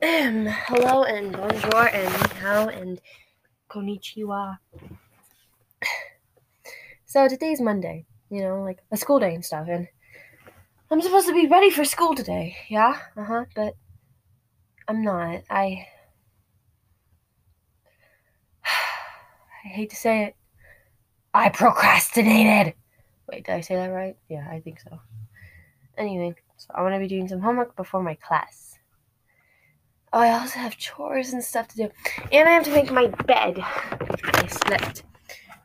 Um, hello and bonjour and hao and konnichiwa. So today's Monday, you know, like a school day and stuff, and I'm supposed to be ready for school today, yeah? Uh huh, but I'm not. I. I hate to say it. I procrastinated! Wait, did I say that right? Yeah, I think so. Anyway, so I want to be doing some homework before my class. Oh, I also have chores and stuff to do. And I have to make my bed. I slept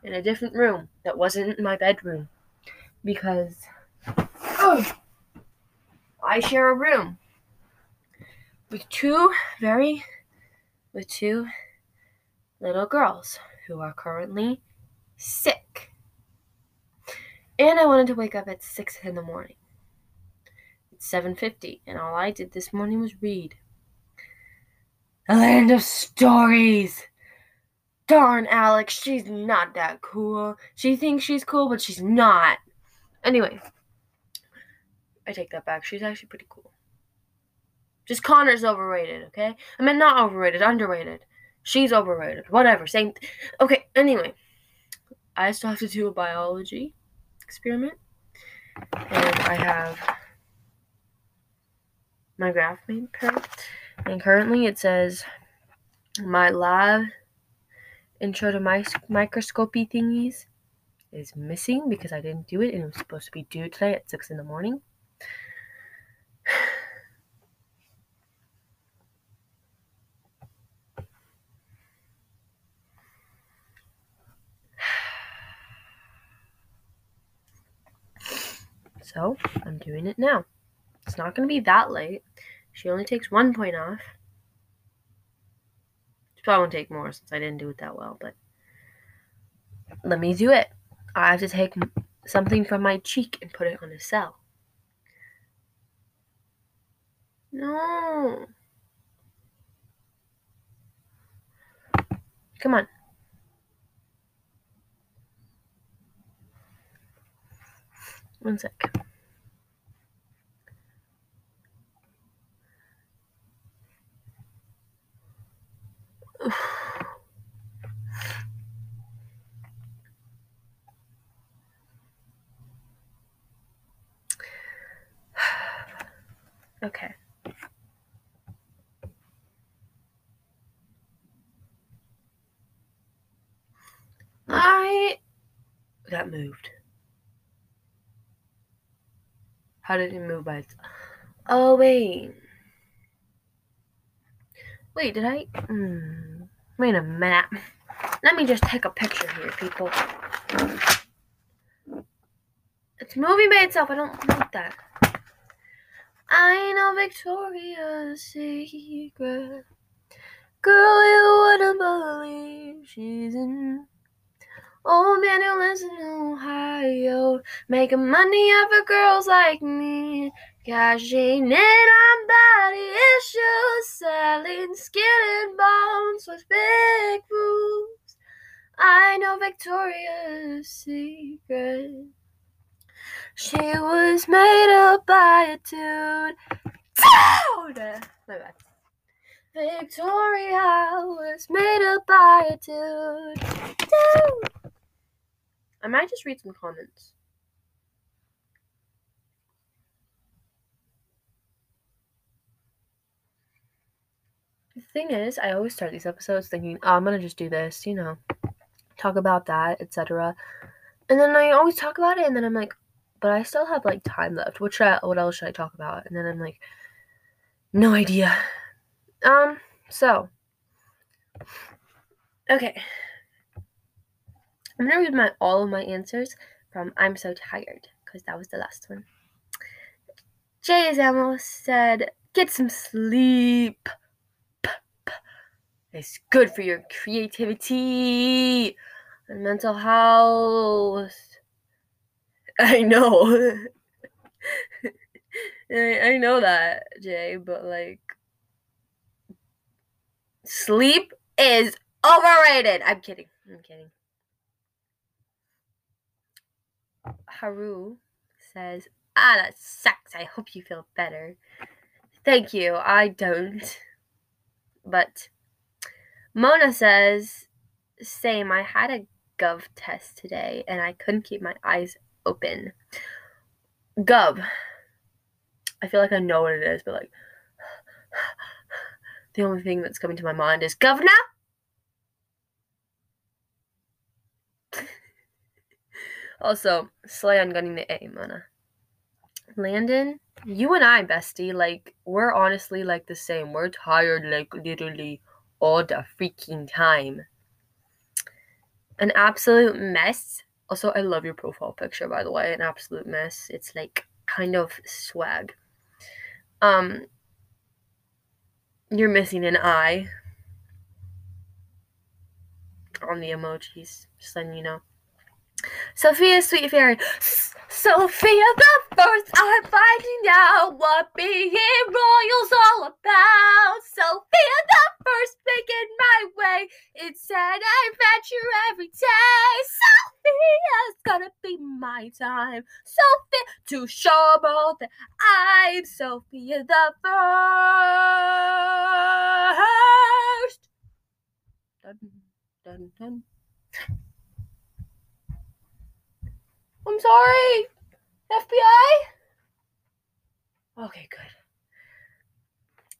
in a different room that wasn't my bedroom because oh, I share a room with two very with two little girls who are currently sick. And I wanted to wake up at 6 in the morning. It's 7:50 and all I did this morning was read. A land of stories. Darn Alex, she's not that cool. She thinks she's cool, but she's not. Anyway, I take that back. She's actually pretty cool. Just Conner's overrated, okay? I mean, not overrated, underrated. She's overrated. Whatever, same. Th- okay, anyway. I still have to do a biology experiment. And I have my graph paper. And currently it says my lab intro to my microscopy thingies is missing because I didn't do it and it was supposed to be due today at 6 in the morning. So I'm doing it now. It's not going to be that late. She only takes one point off. She probably won't take more since I didn't do it that well, but let me do it. I have to take something from my cheek and put it on a cell. No. Come on. One sec. okay. I got moved. How did it move by itself? Oh, wait. Wait, did I? Hmm. Wait a minute. Let me just take a picture here, people. It's moving by itself. I don't like that. I know Victoria's Secret. Girl, you wouldn't believe she's in. Old man who lives in Ohio, making money off of girls like me. Cashing in on body issues, selling skin and bones with big boobs. I know Victoria's Secret. She was made up by a dude. Dude! My bad. Victoria was made up by a dude. Dude! I might just read some comments. The thing is, I always start these episodes thinking, oh, I'm gonna just do this, you know, talk about that, etc. And then I always talk about it, and then I'm like, but I still have like time left. What should I, what else should I talk about? And then I'm like, no idea. Um, so okay, I'm gonna read my all of my answers from I'm so tired because that was the last one. Jay Zamo said, "Get some sleep." It's good for your creativity and mental health. I know. I know that, Jay, but like sleep is overrated. I'm kidding. I'm kidding. Haru says, Ah, that sucks. I hope you feel better. Thank you. I don't. But Mona says, same. I had a gov test today and I couldn't keep my eyes open. Gov. I feel like I know what it is, but like the only thing that's coming to my mind is governor. Also, slay on getting the A, Mona. Landon, you and I, bestie, like, we're honestly like the same. We're tired, like, literally all the freaking time. An absolute mess. Also, I love your profile picture, by the way. An absolute mess. It's like kind of swag. Um, you're missing an eye on the emojis, just letting you know. Sophia Sweet Fairy. Sofia the First I'm finding out what being royal's all about. Sofia the First making my way. It's an adventure every day. Sophia's gonna be my time. Sophia to show all that I'm Sofia the First. Dun, dun, dun. I'm sorry. FBI? Okay, good.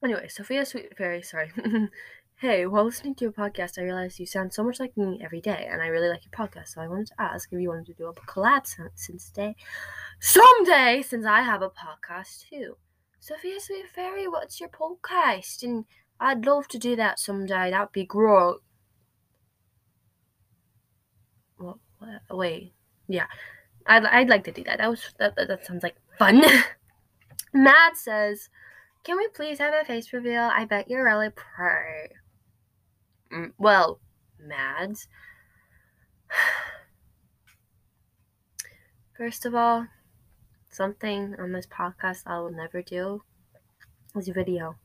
Anyway, Sophia Sweet Fairy, sorry. hey, while listening to your podcast, I realized you sound so much like me every day, and I really like your podcast, so I wanted to ask if you wanted to do a collab since day someday since I have a podcast too. Sophia Sweet Fairy, what's your podcast? And I'd love to do that someday. That'd be great. What, what? Wait. Yeah. I'd, I'd like to do that. That was that, that, that sounds like fun. Matt says, "Can we please have a face reveal? I bet you're really pretty." Mm, well, Mads. First of all, something on this podcast I will never do is video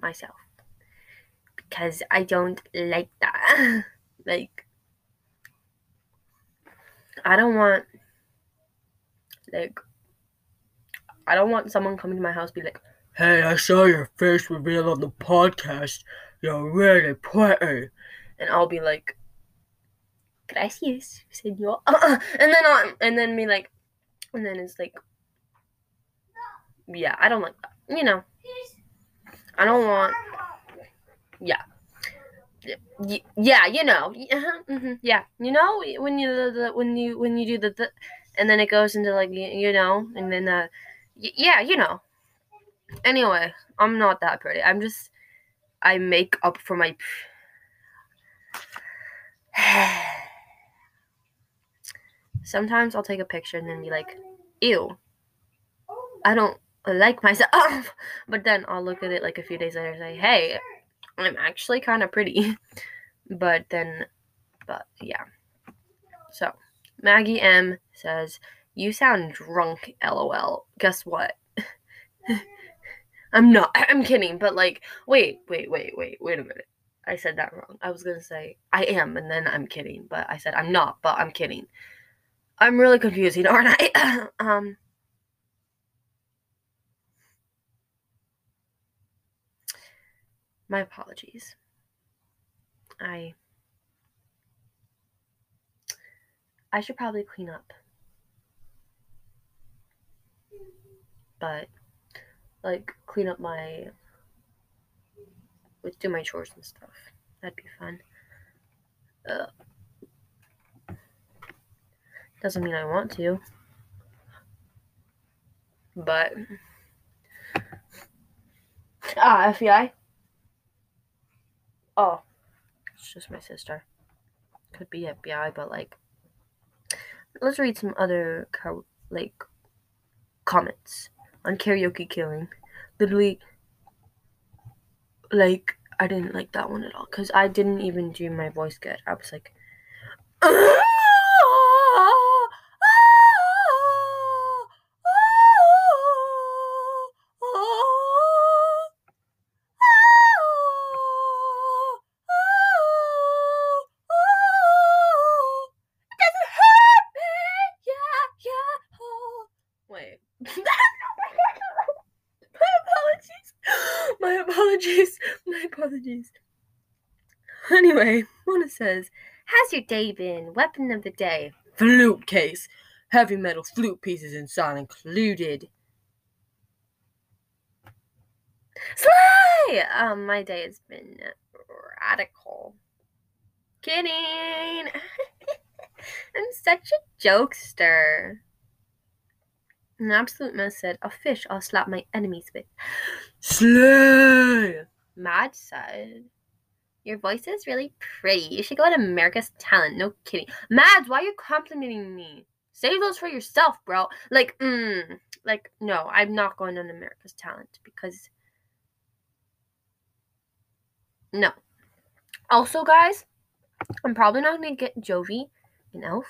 myself because I don't like that. like, I don't want like, I don't want someone coming to my house be like, "Hey, I saw your face reveal on the podcast. You're really pretty," and I'll be like, "Gracias, señor," and then I'm, and then me like, and then it's like, yeah, I don't like that. You know, I don't want, yeah. Yeah, you know, mm-hmm, yeah, you know, when you when you when you do the, the and then it goes into like you, you know, and then uh, y- yeah, you know. Anyway, I'm not that pretty. I'm just I make up for my. Sometimes I'll take a picture and then be like, "Ew, I don't like myself," but then I'll look at it like a few days later and say, "Hey, I'm actually kind of pretty," but then, but yeah. So Maggie M says, You sound drunk, lol. Guess what? I'm not. I'm kidding, but like, wait, wait, wait, wait, wait a minute. I said that wrong. I was gonna say I am, and then I'm kidding, but I said I'm not, but I'm kidding. I'm really confusing, aren't I? um. My apologies. I I should probably clean up. But like clean up my do my chores and stuff. That'd be fun. Uh, doesn't mean I want to. But ah, FBI. Oh, it's just my sister. Could be FBI, but like let's read some other like comments on karaoke killing. Literally, like I didn't like that one at all because I didn't even do my voice good. I was like. says, How's your day been? Weapon of the day. Flute case. Heavy metal flute pieces inside included. Slay! Um, my day has been radical. Kidding! I'm such a jokester. An absolute mess said, A fish I'll slap my enemies with. Slay! Mad said, Your voice is really pretty. You should go on America's Talent. No kidding. Mads, why are you complimenting me? Save those for yourself, bro. Like, mm, like, no, I'm not going on America's Talent because. No. Also, guys, I'm probably not going to get Jovie and Elf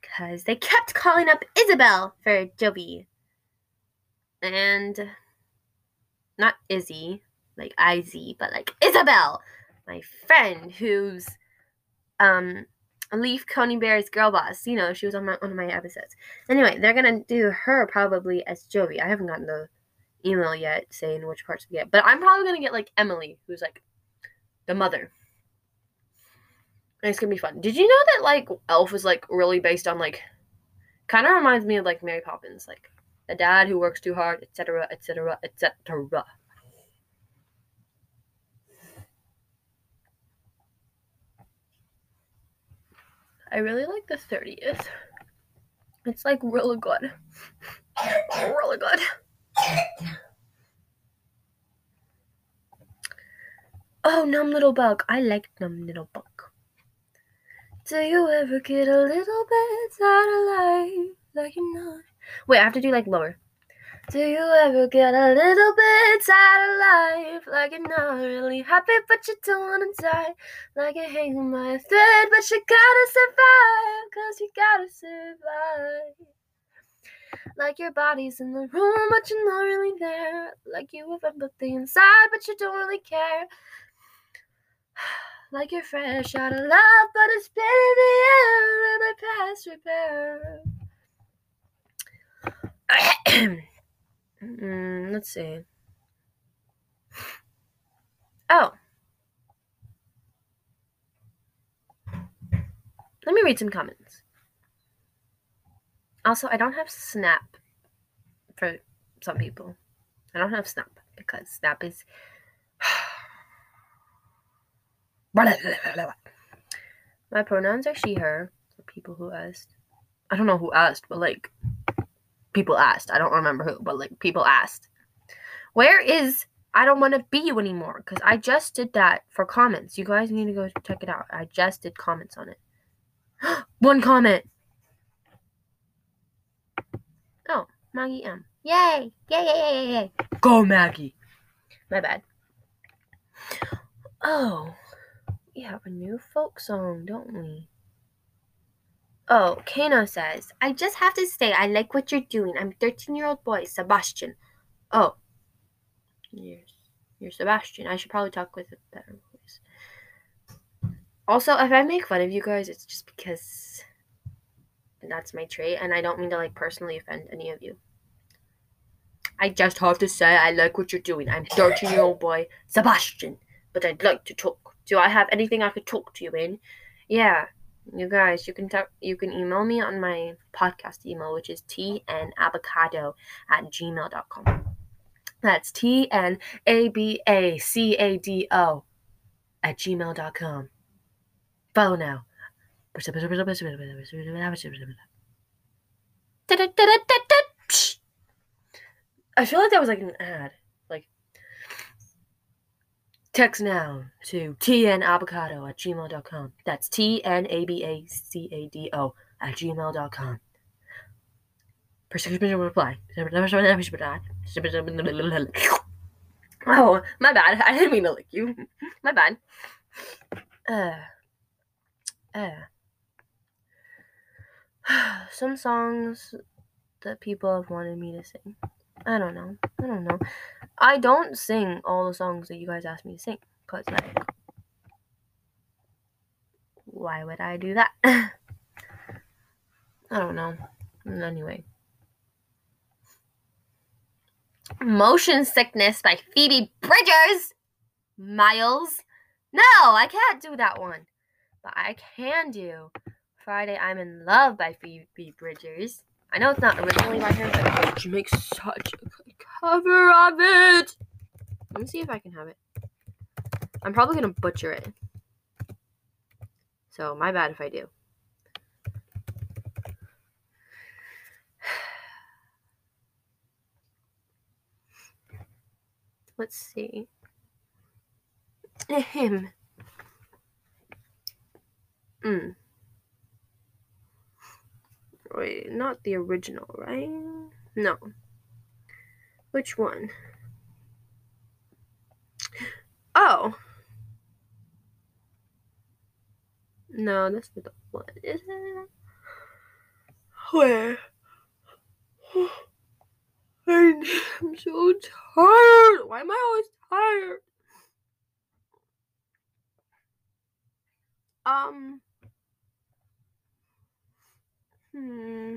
because they kept calling up Isabel for Jovie. And not Izzy, like Izzy, but like Isabel, my friend who's um Leaf Coneybear's girl boss. You know, she was on my, one of my episodes. Anyway, they're gonna do her probably as Jovie. I haven't gotten the email yet saying which parts to get, but I'm probably gonna get like Emily, who's like the mother. And it's gonna be fun. Did you know that like Elf is like really based on like kind of reminds me of like Mary Poppins, like a dad who works too hard, etc., etc., etc. I really like the 30th. It's like really good. really good. Oh, numb little bug. I like numb little bug. Do you ever get a little bit tired of life? Like you're not. Wait, I have to do like lower. Do you ever get a little bit tired of life? Like you're not really happy, but you don't wanna die. Like you're hanging by a thread, but you gotta survive. Cause you gotta survive. Like your body's in the room, but you're not really there. Like you have empathy inside, but you don't really care like you're fresh out of love, but it's been in the air and my past repair. mm, let's see. Oh. Let me read some comments. Also, I don't have Snap for some people. I don't have Snap because Snap is My pronouns are she, her, for people who asked. I don't know who asked, but like, people asked. I don't remember who, but like, people asked. Where is I don't want to be you anymore? Because I just did that for comments. You guys need to go check it out. I just did comments on it. One comment. Oh, Maggie M. Yay! Yay, yay, yay, yay. Go, Maggie. My bad. Oh. We have a new folk song, don't we? Oh, Kano says, I just have to say, I like what you're doing. I'm 13 year old boy, Sebastian. Oh, you're, you're Sebastian. I should probably talk with a better voice. Also, if I make fun of you guys, it's just because that's my trait, and I don't mean to like personally offend any of you. I just have to say, I like what you're doing. I'm 13 year old boy, Sebastian, but I'd like to talk do I have anything I could talk to you in? Yeah, you guys, you can talk, you can email me on my podcast email, which is tnabacado at gmail.com. That's T N A B A C A D O at gmail.com. Follow now. I feel like that was like an ad. Text now to tnabacado at gmail.com. That's T N A B A C A D O at gmail.com. Prescription reply. Oh, my bad. I didn't mean to lick you. My bad. Uh, uh. Some songs that people have wanted me to sing. I don't know. I don't know. I don't sing all the songs that you guys ask me to sing. Because, like, why would I do that? I don't know. Anyway. Motion Sickness by Phoebe Bridgers. Miles. No, I can't do that one. But I can do Friday I'm in Love by Phoebe Bridgers. I know it's not originally by her, but she makes such a cover of it. Let me see if I can have it. I'm probably gonna butcher it. So my bad if I do. Let's see. Him. Mm. Wait, not the original, right? No. Which one? Oh. No, that's not the one, is it? Where? I'm so tired. Why am I always tired? Um. Hmm.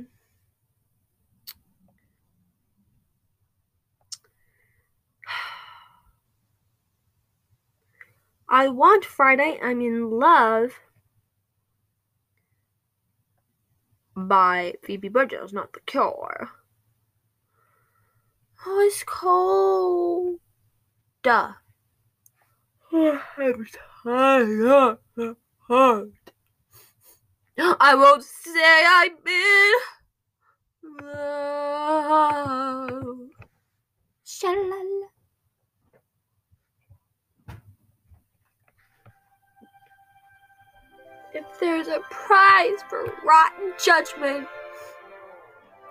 I want Friday. I'm in love by Phoebe Bridgers, not The Cure. Oh, it's cold. Duh. I'm tired. Hard. I won't say I've been love. Shalala. If there's a prize for rotten judgment,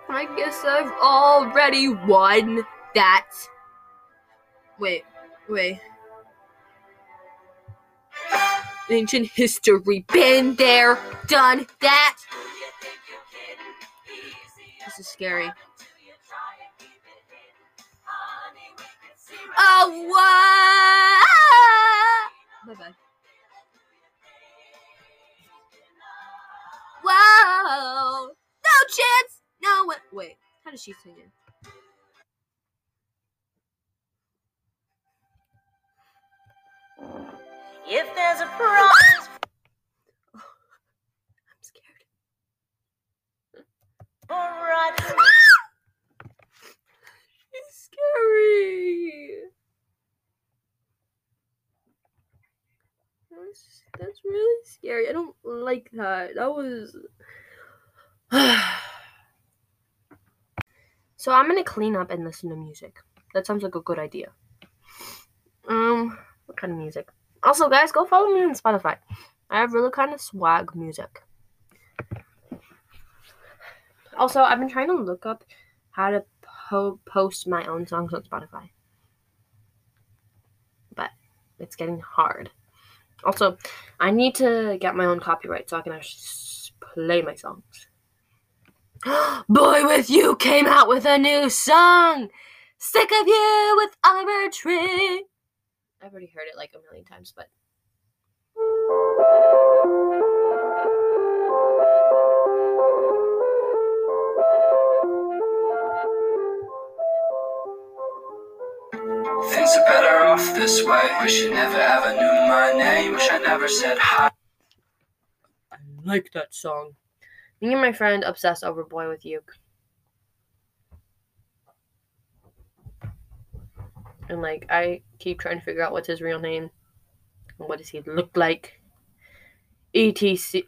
I guess I've already won that. Wait, wait. Ancient history. Been there, done that. This is scary. Oh, what? Bye bye. Whoa! No chance! No way. Wait, how does she sing it? If there's a prize I'm scared. for rotten, She's scary. That's, that's really scary. I don't like that. That was. so I'm gonna clean up and listen to music. That sounds like a good idea. Um, what kind of music? Also, guys, go follow me on Spotify. I have really kind of swag music. Also, I've been trying to look up how to po- post my own songs on Spotify, but it's getting hard. Also, I need to get my own copyright so I can actually play my songs. BoyWithUke came out with a new song. Sick of U with Oliver Tree. I've already heard it like a million times, but Things are better off this way. Wish you never ever knew my name. Wish I never said hi. Like that song. Me and my friend obsessed over BoyWithUke. And like I keep trying to figure out what's his real name and what does he look like. ETC.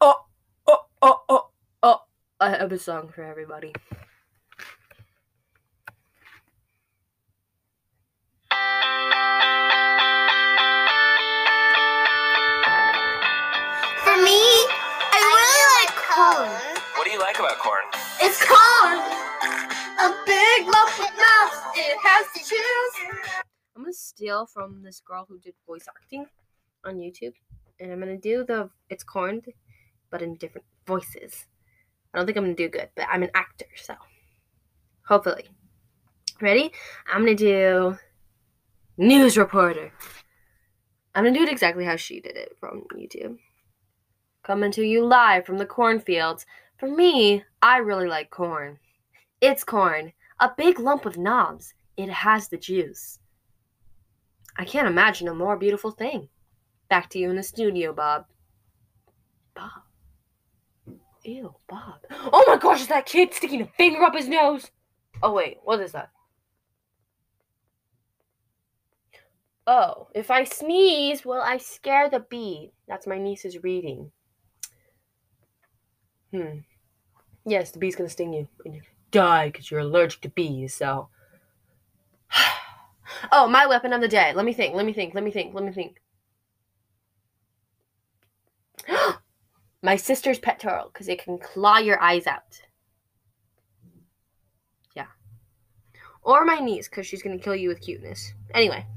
Oh, oh, oh, oh, oh. I have a song for everybody. Has to choose. I'm gonna steal from this girl who did voice acting on YouTube, and I'm gonna do the it's corn, but in different voices. I don't think I'm gonna do good, but I'm an actor, so hopefully. Ready? I'm gonna do news reporter. I'm gonna do it exactly how she did it from YouTube. Coming to you live from the cornfields. For me, I really like corn. It's corn, a big lump with knobs. It has the juice. I can't imagine a more beautiful thing. Back to you in the studio, Bob. Bob. Ew, Bob. Oh my gosh, is that kid sticking a finger up his nose? Oh, wait, what is that? Oh, if I sneeze, will I scare the bee? That's my niece's reading. Hmm. Yes, the bee's gonna sting you. And you die because you're allergic to bees, so. Oh, my weapon of the day. Let me think, let me think, let me think, let me think. my sister's pet turtle, because it can claw your eyes out. Yeah. Or my niece, because she's gonna kill you with cuteness. Anyway.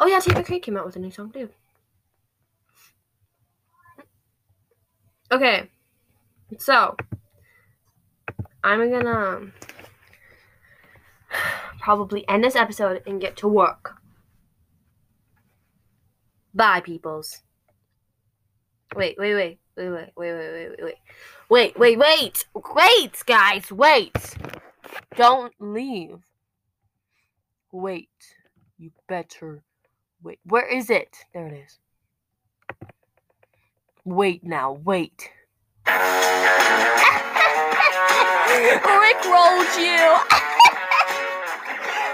Oh yeah, Tate McRae came out with a new song too. Okay, so I'm gonna um, probably end this episode and get to work. Bye, peoples. Wait, wait, wait, wait, wait, wait, wait, wait, wait, wait, wait, wait, wait, Wait, guys, wait! Don't leave. Wait, you better Wait, where is it? There it is. Wait now, wait. Rick rolled you.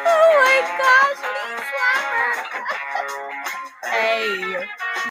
oh my gosh, me slapper. Hey.